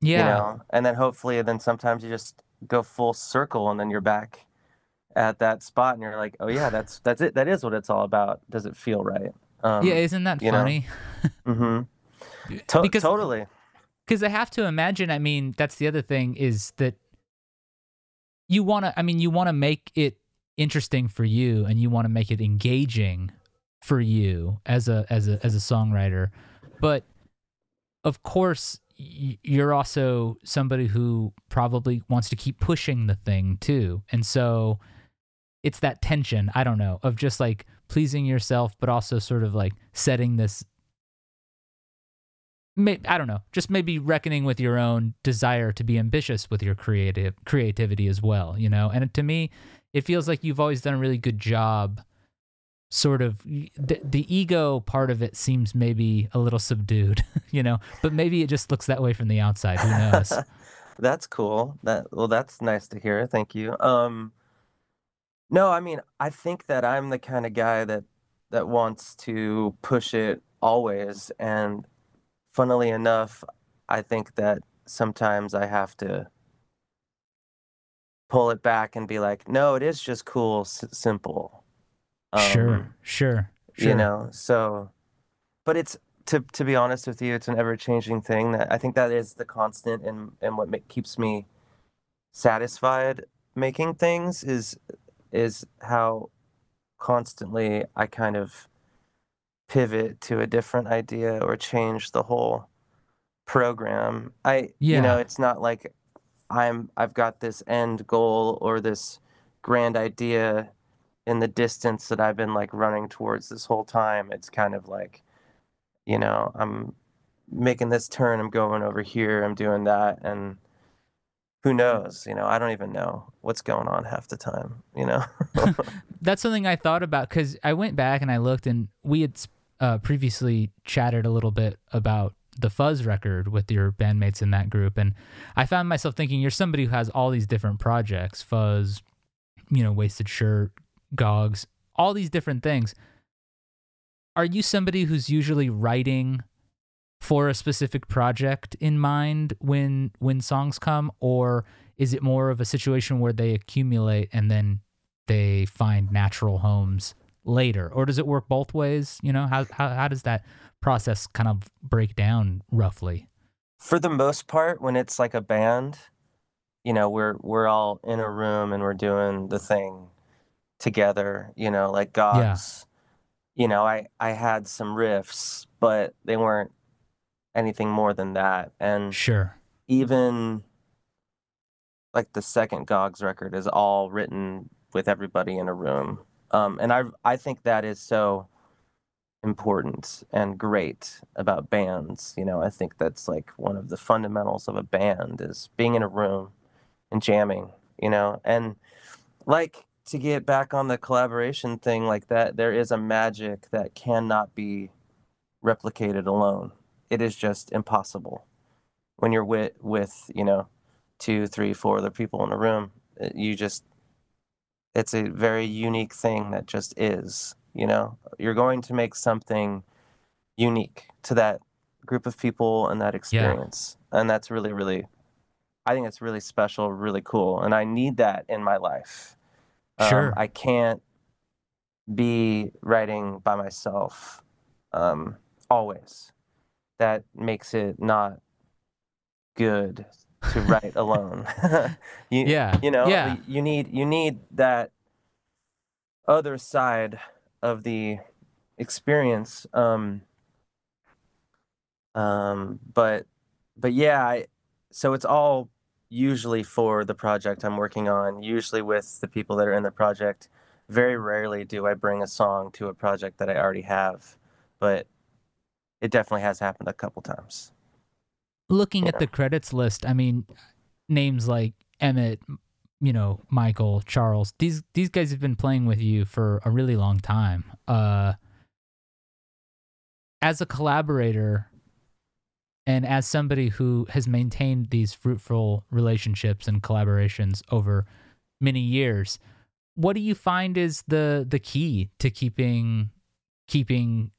Yeah. you know and then hopefully then sometimes you just go full circle and then you're back at that spot and you're like oh yeah that's that's it that is what it's all about does it feel right um yeah, isn't that funny? (laughs) hmm to- Because- totally because I have to imagine. I mean, that's the other thing is that you want to. I mean, you want to make it interesting for you, and you want to make it engaging for you as a as a as a songwriter. But of course, you're also somebody who probably wants to keep pushing the thing too, and so it's that tension. I don't know of just like pleasing yourself, but also sort of like setting this may, I don't know, just maybe reckoning with your own desire to be ambitious with your creative creativity as well, you know. And to me, it feels like you've always done a really good job. Sort of the, the ego part of it seems maybe a little subdued, (laughs) you know, but maybe it just looks that way from the outside. Who knows? (laughs) that's cool that well that's nice to hear thank you um no i mean i think that i'm the kind of guy that that wants to push it always and funnily enough i think that sometimes i have to pull it back and be like no it is just cool s- simple sure, Um, sure, sure. you know so but it's to to be honest with you it's an ever changing thing that i think that is the constant and and what keeps me satisfied making things is is how constantly i kind of pivot to a different idea or change the whole program i you know it's not like i'm i've got this end goal or this grand idea in the distance that I've been like running towards this whole time. It's kind of like, you know, I'm making this turn, I'm going over here, I'm doing that, and who knows? You know, I don't even know what's going on half the time. You know. (laughs) that's something I thought about because I went back and I looked, and we had uh, previously chatted a little bit about the Fuzz record with your bandmates in that group, and I found myself thinking, you're somebody who has all these different projects, Fuzz, you know, Wasted Shirt, Gogs, all these different things. Are you somebody who's usually writing for a specific project in mind when when songs come, or is it more of a situation where they accumulate and then they find natural homes later or does it work both ways you know how how, how does that process kind of break down roughly For the most part, when it's like a band, you know, we're we're all in a room and we're doing the thing together. You know, like Gogs. You know, I I had some riffs, but they weren't anything more than that. And sure even like the second Gogs record is all written with everybody in a room. Um, and I I think that is so important and great about bands. You know, I think that's like one of the fundamentals of a band is being in a room and jamming, you know. And like to get back on the collaboration thing like that, there is a magic that cannot be replicated alone. It is just impossible when you're with with you know two three four other people in a room uh, you just it's a very unique thing that just is, you know. You're going to make something unique to that group of people and that experience. And that's really really I think it's really special, really cool, and I need that in my life. Um, Sure. I can't be writing by myself um, always. That makes it not good to write alone. (laughs) you, Yeah, you know, yeah. you need you need that other side of the experience. Um, um, but but yeah, I, so it's all usually for the project I'm working on, usually with the people that are in the project. Very rarely do I bring a song to a project that I already have, but it definitely has happened a couple times. Looking at the credits list, I mean, names like Emmett, you know, Mikal, Charles. These these guys have been playing with you for a really long time. Uh, as a collaborator, and as somebody who has maintained these fruitful relationships and collaborations over many years, what do you find is the the key to keeping keeping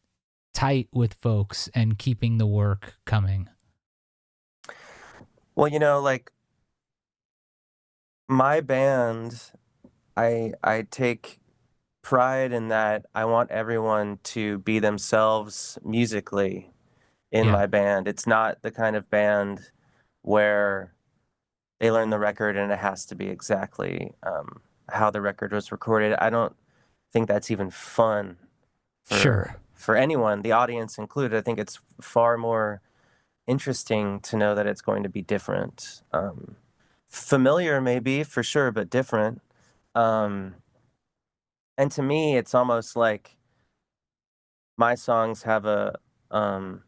tight with folks and keeping the work coming? Well, you know, like my band, I I take pride in that I want everyone to be themselves musically in Yeah. my band. It's not the kind of band where they learn the record and it has to be exactly um, how the record was recorded. I don't think that's even fun for Sure. for anyone, the audience included. I think it's far more interesting to know that it's going to be different. Um, familiar, maybe for sure, but different. Um, and to me, it's almost like my songs have a um,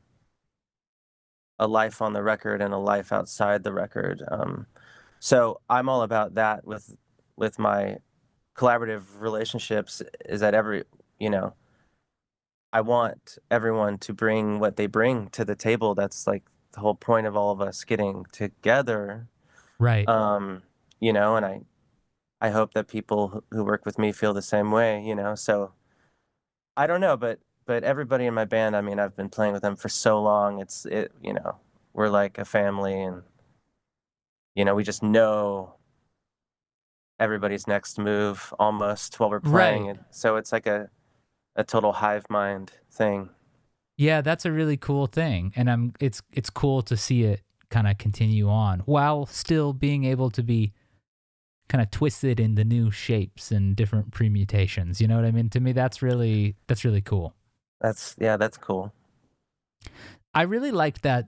a life on the record and a life outside the record. Um, so I'm all about that with with my collaborative relationships. Is that every you know I want everyone to bring what they bring to the table. That's like the whole point of all of us getting together. Right. Um, you know, and I I hope that people who- work with me feel the same way, you know. So I don't know, but but everybody in my band, I mean, I've been playing with them for so long. It's it, you know, we're like a family and you know, we just know everybody's next move almost while we're playing Right. it. So it's like a a total hive mind thing. Yeah, that's a really cool thing, and I'm it's it's cool to see it kind of continue on while still being able to be kind of twisted into new shapes and different permutations. You know what I mean? To me, that's really that's really cool. That's yeah, that's cool. I really liked that.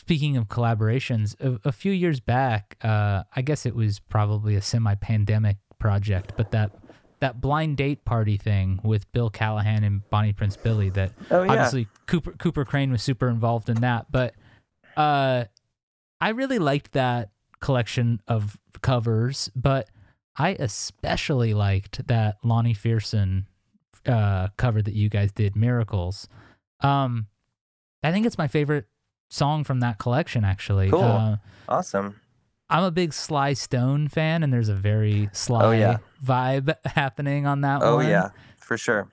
Speaking of collaborations, a, a few years back, uh, I guess it was probably a semi-pandemic project, but that that blind date party thing with Bill Callahan and Bonnie Prince Billy that Oh yeah. obviously Cooper Cooper Crain was super involved in that, but uh, I really liked that collection of covers. But I especially liked that Lonnie Fearson uh, cover that you guys did, "Miracles." Um, I think it's my favorite song from that collection. Actually, Cool. Uh, Awesome. I'm a big Sly Stone fan, and there's a very Sly Oh, yeah. vibe (laughs) happening on that Oh one. yeah, for sure.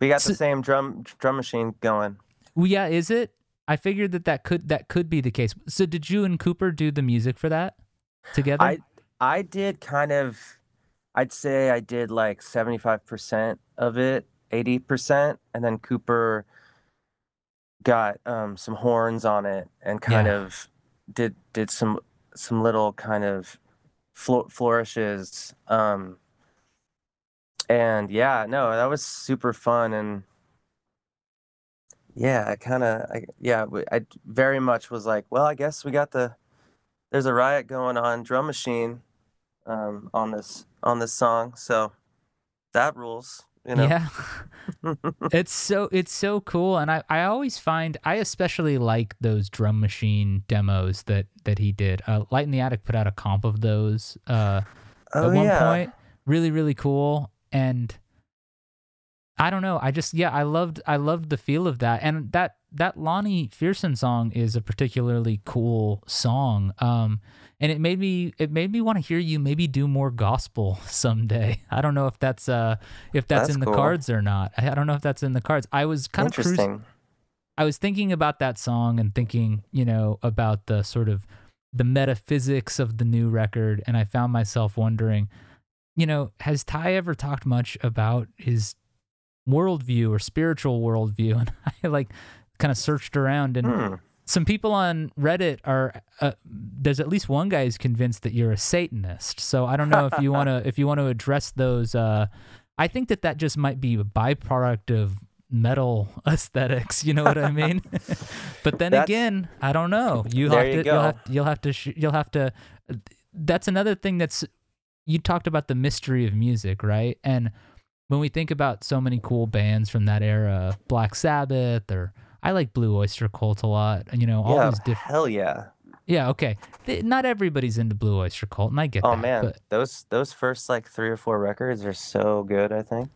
We got So- the same drum drum machine going. Well, yeah, is it? I figured that that could that could be the case. So did you and Cooper do the music for that together? I I did kind of I'd say I did like 75% of it, 80%, and then Cooper got um, some horns on it and kind Yeah. of did did some some little kind of flo- flourishes um and yeah no that was super fun and yeah i kind of yeah I very much was like well i guess we got the there's a riot going on drum machine um on this on this song so that rules you know Yeah. it's so it's so cool and I, I always find I especially like those drum machine demos that that he did. Uh, Light in the Attic put out a comp of those uh oh at one yeah point. Really really cool and I don't know. I just yeah, I loved I loved the feel of that, and that that Lonnie Fearson song is a particularly cool song. Um, and it made me it made me want to hear you maybe do more gospel (laughs) someday. I don't know if that's uh if that's, That's in the cool. cards or not. I, I don't know if that's in the cards. I was kind of cruising. Interesting. I was thinking about that song and thinking, you know, about the sort of the metaphysics of the new record, and I found myself wondering, you know, has Ty ever talked much about his worldview or spiritual worldview? (laughs) And I like kind of searched around, and Hmm. some people on Reddit are. Uh, there's at least one guy who's convinced that you're a Satanist. So I don't know if you want to (laughs) if you want to address those. Uh, I think that that just might be a byproduct of metal (laughs) aesthetics. You know what I mean? but then That's- again, I don't know. You have you to. go. You'll have. You'll have to. Sh- you'll have to. That's another thing that's. You talked about the mystery of music, right? And when we think about so many cool bands from that era, Black Sabbath, or I like Blue Oyster Cult a lot. and You know, all yeah, these different. hell yeah. Yeah, okay. They, not everybody's into Blue Oyster Cult, and I get Oh that. Oh man, But those those first like three or four records are so good. I think.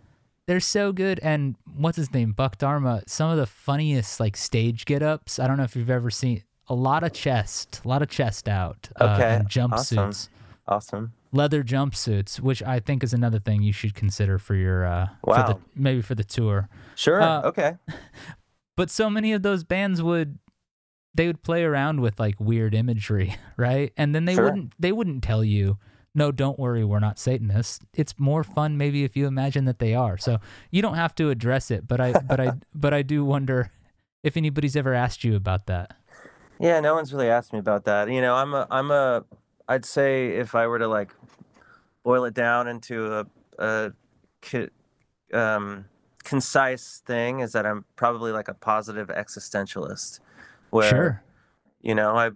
they're so good. And what's his name? Buck Dharma. Some of the funniest like stage get ups. I don't know if you've ever seen a lot of chest, a lot of chest out. Uh, Okay, and jumpsuits, awesome. Awesome. Leather jumpsuits, which I think is another thing you should consider for your uh, for the, maybe for the tour. Sure. Uh, okay. (laughs) but so many of those bands would they would play around with like weird imagery (laughs) right and then they Sure. wouldn't they wouldn't tell you no don't worry we're not satanists it's more fun maybe if you imagine that they are so you don't have to address it but i (laughs) but i but i do wonder if anybody's ever asked you about that Yeah, no one's really asked me about that. You know, I'm a I'm a I'd say if I were to like boil it down into a a um concise thing is that I'm probably like a positive existentialist where sure. you know, I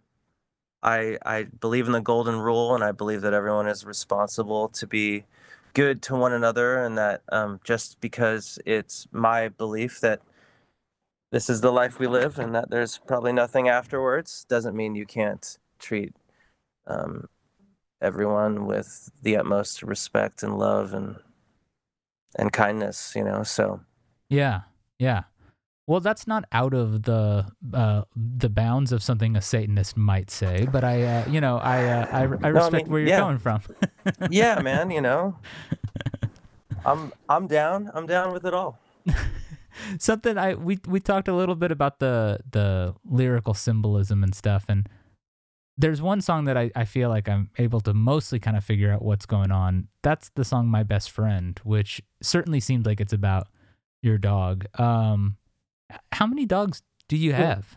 I I believe in the golden rule and I believe that everyone is responsible to be good to one another and that um, just because it's my belief that this is the life we live and that there's probably nothing afterwards doesn't mean you can't treat um, everyone with the utmost respect and love and and kindness you know so. Yeah yeah. Well that's not out of the uh the bounds of something a satanist might say but i uh, you know i uh, I, I respect mean, where you're yeah. coming from. (laughs) Yeah man you know. (laughs) I'm i'm down i'm down with it all. (laughs) Something I we we talked a little bit about the the lyrical symbolism and stuff and there's one song that I, I feel like I'm able to mostly kind of figure out what's going on. That's the song My Best Friend, which certainly seems like it's about your dog. Um how many dogs do you have?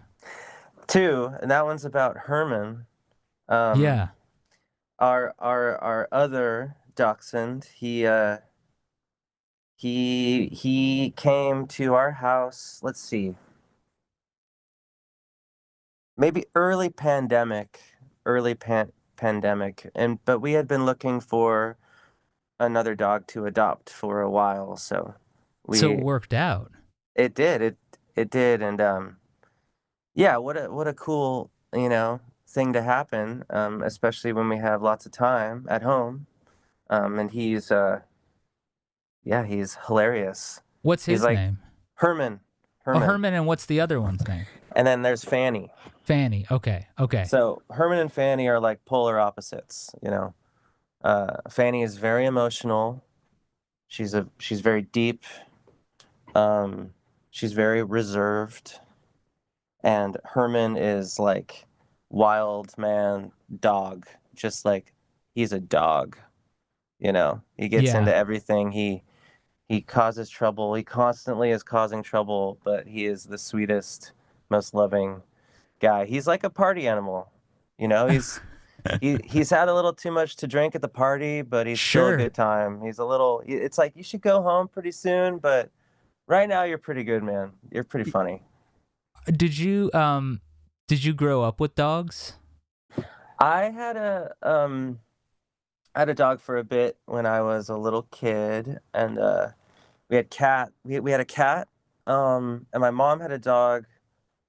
two and that one's about herman um, yeah. our our our other dachshund he uh he he came to our house let's see maybe early pandemic early pan- pandemic and but we had been looking for another dog to adopt for a while so we so it worked out. it did. It it did, and um, yeah. What a what a cool you know thing to happen. Um, especially when we have lots of time at home. Um, and he's uh, yeah, he's hilarious. What's he's his like- name? Herman, Herman. Oh, Herman, Herman and what's the other one's name? And then there's Fanny. Fanny. Okay. Okay. So Herman and Fanny are like polar opposites. You know, uh, Fanny is very emotional. She's a she's very deep. Um, she's very reserved, and Herman is like wild man dog. Just like he's a dog. You know, he gets Yeah. into everything. He he causes trouble. He constantly is causing trouble, but he is the sweetest, most loving guy. He's like a party animal. You know, he's (laughs) he he's had a little too much to drink at the party, but he's still a good time. He's a little it's like you should go home pretty soon, but right now you're pretty good, man. You're pretty funny. Did you um did you grow up with dogs? I had a um I had a dog for a bit when I was a little kid and uh we had cat we we had a cat um and my mom had a dog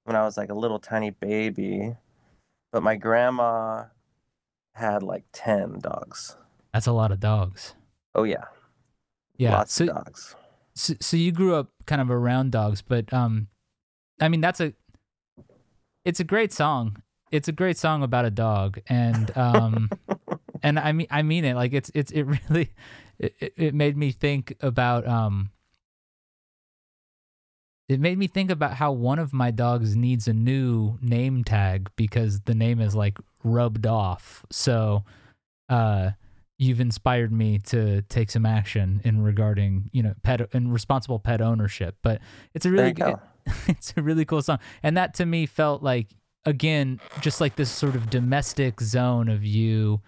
when I was like a little tiny baby but my grandma had like 10 dogs. That's a lot of dogs. Oh yeah, Yeah. lots so of dogs. So, so you grew up kind of around dogs, but um, I mean that's a it's a great song. It's a great song about a dog, and um, (laughs) and I mean I mean it. Like it's it's it really it, it made me think about um. It made me think about how one of my dogs needs a new name tag because the name is like rubbed off. So, uh, you've inspired me to take some action in regarding you know pet and responsible pet ownership. But it's a really good, (laughs) it's a really cool song, and that to me felt like again just like this sort of domestic zone of you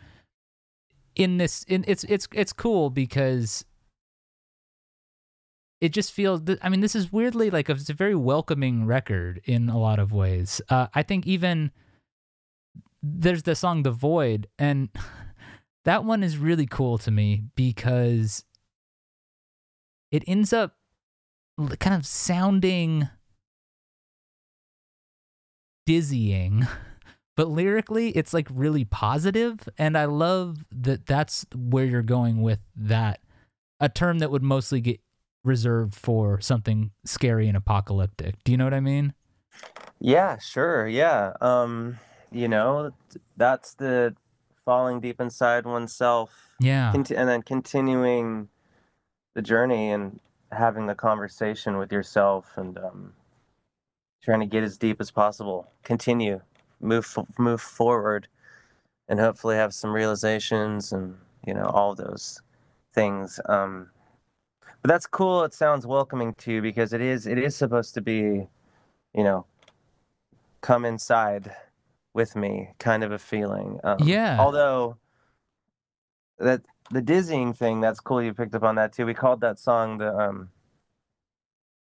in this in it's it's it's cool because it just feels i mean this is weirdly like a, it's a very welcoming record in a lot of ways. Uh, i think even there's the song the void and (laughs) that one is really cool to me because it ends up kind of sounding dizzying (laughs) but lyrically it's like really positive and i love that that's where you're going with that a term that would mostly get reserved for something scary and apocalyptic. Do you know what i mean? Yeah sure yeah. Um you know that's the falling deep inside oneself. Yeah. And then continuing the journey and having the conversation with yourself and um trying to get as deep as possible. Continue. Move move forward and hopefully have some realizations and you know all those things. Um but that's cool it sounds welcoming to you because it is it is supposed to be you know come inside with me kind of a feeling um, yeah although that the dizzying thing that's cool you picked up on that too we called that song the um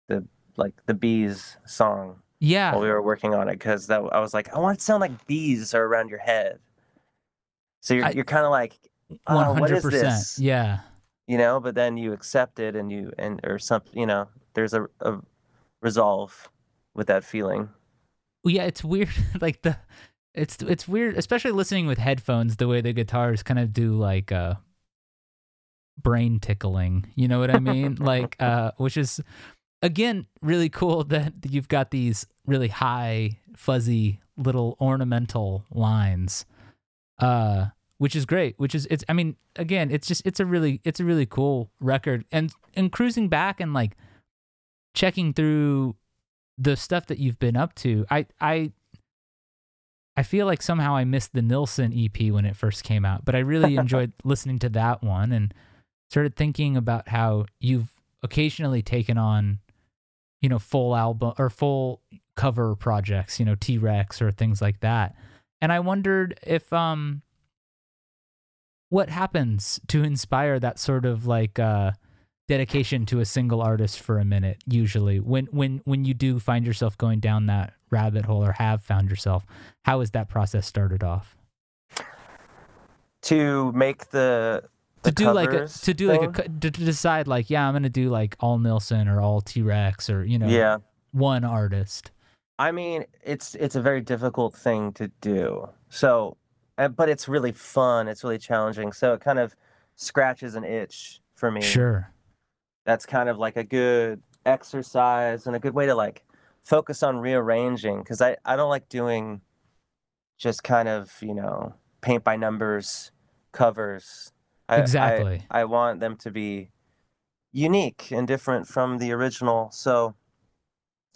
the like the bees song yeah. While we were working on it, because that I was like, I want it to sound like bees are around your head. So you're I, you're kind of like, oh, 100%. What is this? Yeah. You know, but then you accept it and you and or something. You know, there's a, a resolve with that feeling. Well, yeah, it's weird. (laughs) like the, it's it's weird, especially listening with headphones. The way the guitars kind of do like uh, brain tickling. You know what I mean? (laughs) like uh, which is again, really cool (laughs) that you've got these really high, fuzzy little ornamental lines. Uh, which is great. Which is it's. I mean, again, it's just it's a really it's a really cool record. And and cruising back and like checking through the stuff that you've been up to, I I I feel like somehow I missed the Nilsson EP when it first came out, but I really (laughs) enjoyed listening to that one and started thinking about how you've occasionally taken on you know, full album or full cover projects, you know, T Rex or things like that. And I wondered if um what happens to inspire that sort of like uh dedication to a single artist for a minute usually when when when you do find yourself going down that rabbit hole or have found yourself how is that process started off to make the to do like a, to do thing? like a to decide like yeah I'm gonna do like all Nilsson or all T Rex or you know yeah one artist. I mean it's it's a very difficult thing to do. So, but it's really fun. It's really challenging. So it kind of scratches an itch for me. Sure. That's kind of like a good exercise and a good way to like focus on rearranging because I I don't like doing just kind of you know paint by numbers covers I, exactly. I, I want them to be unique and different from the original. So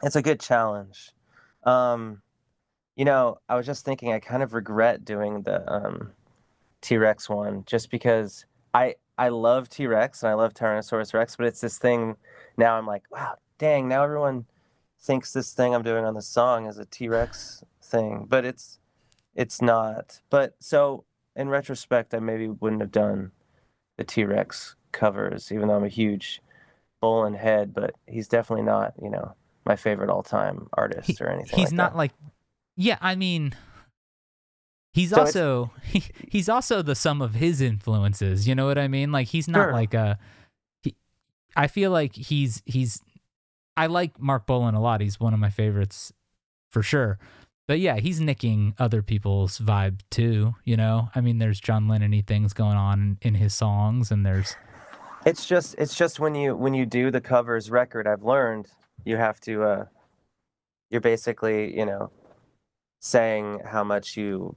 it's a good challenge. Um, you know, I was just thinking I kind of regret doing the um, T Rex one just because I I love T Rex and I love Tyrannosaurus Rex, but it's this thing now I'm like, wow, dang, now everyone thinks this thing I'm doing on the song is a T Rex thing, but it's it's not. But so in retrospect, I maybe wouldn't have done the T Rex covers, even though I'm a huge Bolan head, but he's definitely not, you know, my favorite all time artist he, or anything. He's like not that. like, yeah, I mean, he's so also (laughs) he, he's also the sum of his influences. You know what I mean? Like he's not sure. like a. He, I feel like he's he's. I like Marc Bolan a lot. He's one of my favorites, for sure. But yeah, he's nicking other people's vibe too, you know? I mean, there's John Lennon things going on in his songs, and there's It's just it's just when you when you do the covers record, I've learned you have to uh you're basically, you know, saying how much you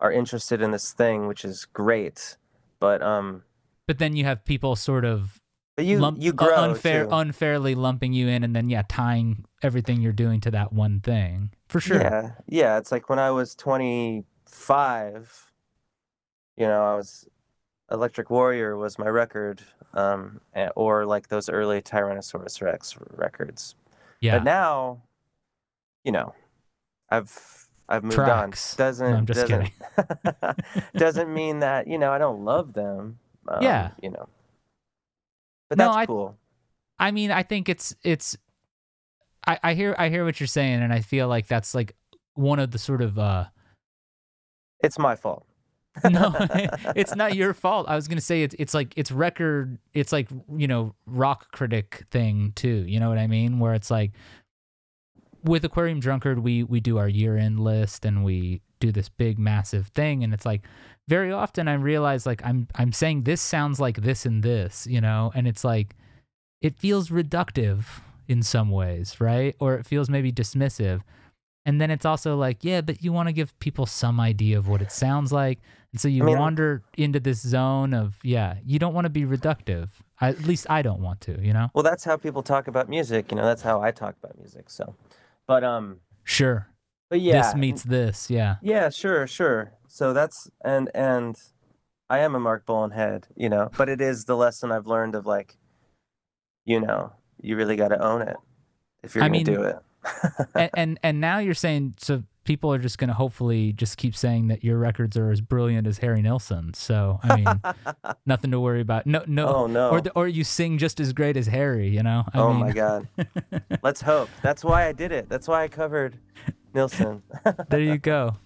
are interested in this thing, which is great. But um But then you have people sort of but you lump, you uh, grow unfair too. unfairly lumping you in and then yeah tying everything you're doing to that one thing for sure Yeah, yeah. It's like when I was 25, you know, I was Electric Warrior was my record, um, or like those early Tyrannosaurus Rex records. yeah But now, you know, I've I've moved Tracks. on. Doesn't No, I'm just doesn't (laughs) doesn't mean that you know I don't love them. Um, Yeah. you know. But No, that's I- cool. I mean, I think it's it's. I, I hear I hear what you're saying, and I feel like that's like one of the sort of uh. It's my fault. (laughs) no, (laughs) it's not your fault. I was gonna say it's it's like it's record. It's like you know rock critic thing too. You know what I mean? Where it's like with Aquarium Drunkard, we we do our year end list and we do this big massive thing, and it's like very often I realize like I'm I'm saying this sounds like this and this, you know, and it's like it feels reductive in some ways, right? Or it feels maybe dismissive. And then it's also like, yeah, but you want to give people some idea of what it sounds like. And so you I mean- wander into this zone of, yeah, you don't want to be reductive. I, at least I don't want to, you know? Well, that's how people talk about music. You know, that's how I talk about music. So, but um, Sure. but yeah, This meets this. Yeah. Yeah, sure, sure. So that's and and I am a Marc Bolan head, you know, but it is the lesson I've learned of like, you know, you really got to own it if you're I gonna mean, do it. (laughs) and, and and now you're saying so people are just going to hopefully just keep saying that your records are as brilliant as Harry Nilsson. So I mean, (laughs) nothing to worry about. No, no, Oh no. or the, or you sing just as great as Harry. You know? I oh mean, my God. (laughs) Let's hope. That's why I did it. That's why I covered Nilsson. (laughs) there you go.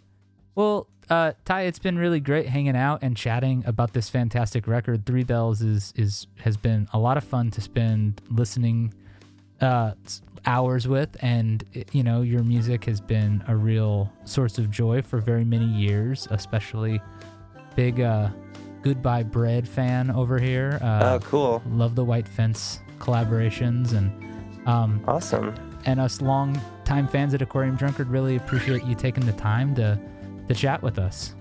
Well, uh, Ty, it's been really great hanging out and chatting about this fantastic record. Three Bells is is has been a lot of fun to spend listening uh, hours with, and you know your music has been a real source of joy for very many years. Especially big uh, Goodbye Bread fan over here. Uh, oh, cool. Love the White Fence collaborations and. Um, Awesome. and us long time fans at Aquarium Drunkard really appreciate you taking the time to to chat with us.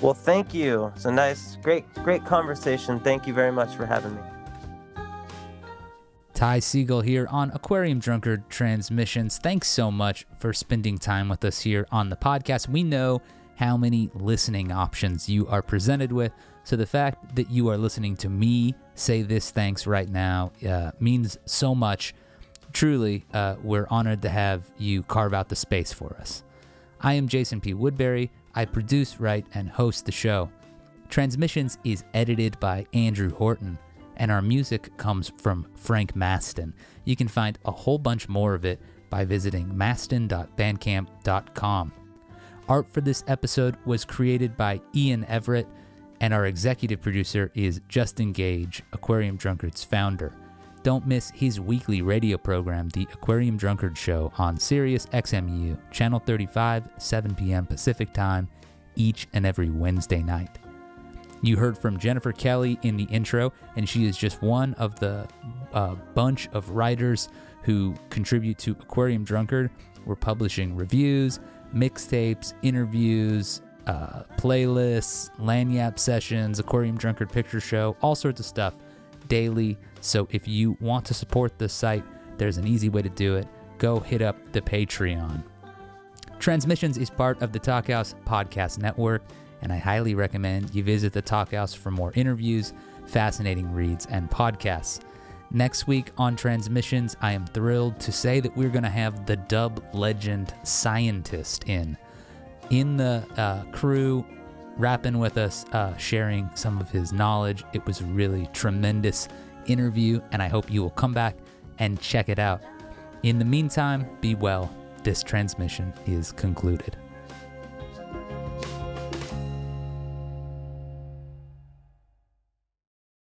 Well, thank you. It's a nice, great, great conversation. Thank you very much for having me. Ty Segall here on Aquarium Drunkard Transmissions. Thanks so much for spending time with us here on the podcast. We know how many listening options you are presented with, so the fact that you are listening to me say this thanks right now uh, means so much. Truly, uh, we're honored to have you carve out the space for us. I am Jason P. Woodbury. I produce, write, and host the show. Transmissions is edited by Andrew Horton, and our music comes from Frank Maston. You can find a whole bunch more of it by visiting maston.bandcamp.com. Art for this episode was created by Ian Everett, and our executive producer is Justin Gage, Aquarium Drunkard's founder. Don't miss his weekly radio program, The Aquarium Drunkard Show, on Sirius XMU, Channel 35, 7 p.m. Pacific Time, each and every Wednesday night. You heard from Jennifer Kelly in the intro, and she is just one of the uh, bunch of writers who contribute to Aquarium Drunkard. We're publishing reviews, mixtapes, interviews, uh, playlists, Lagniappe sessions, Aquarium Drunkard Picture Show, all sorts of stuff daily. So if you want to support the site, there's an easy way to do it. Go hit up the Patreon. Transmissions is part of the Talkhouse Podcast Network, and I highly recommend you visit the Talkhouse for more interviews, fascinating reads, and podcasts. Next week on Transmissions, I am thrilled to say that we're going to have the dub legend scientist in. In the uh, crew, rapping with us, uh, sharing some of his knowledge. It was a really tremendous interview, and I hope you will come back and check it out. In the meantime, be well. This transmission is concluded.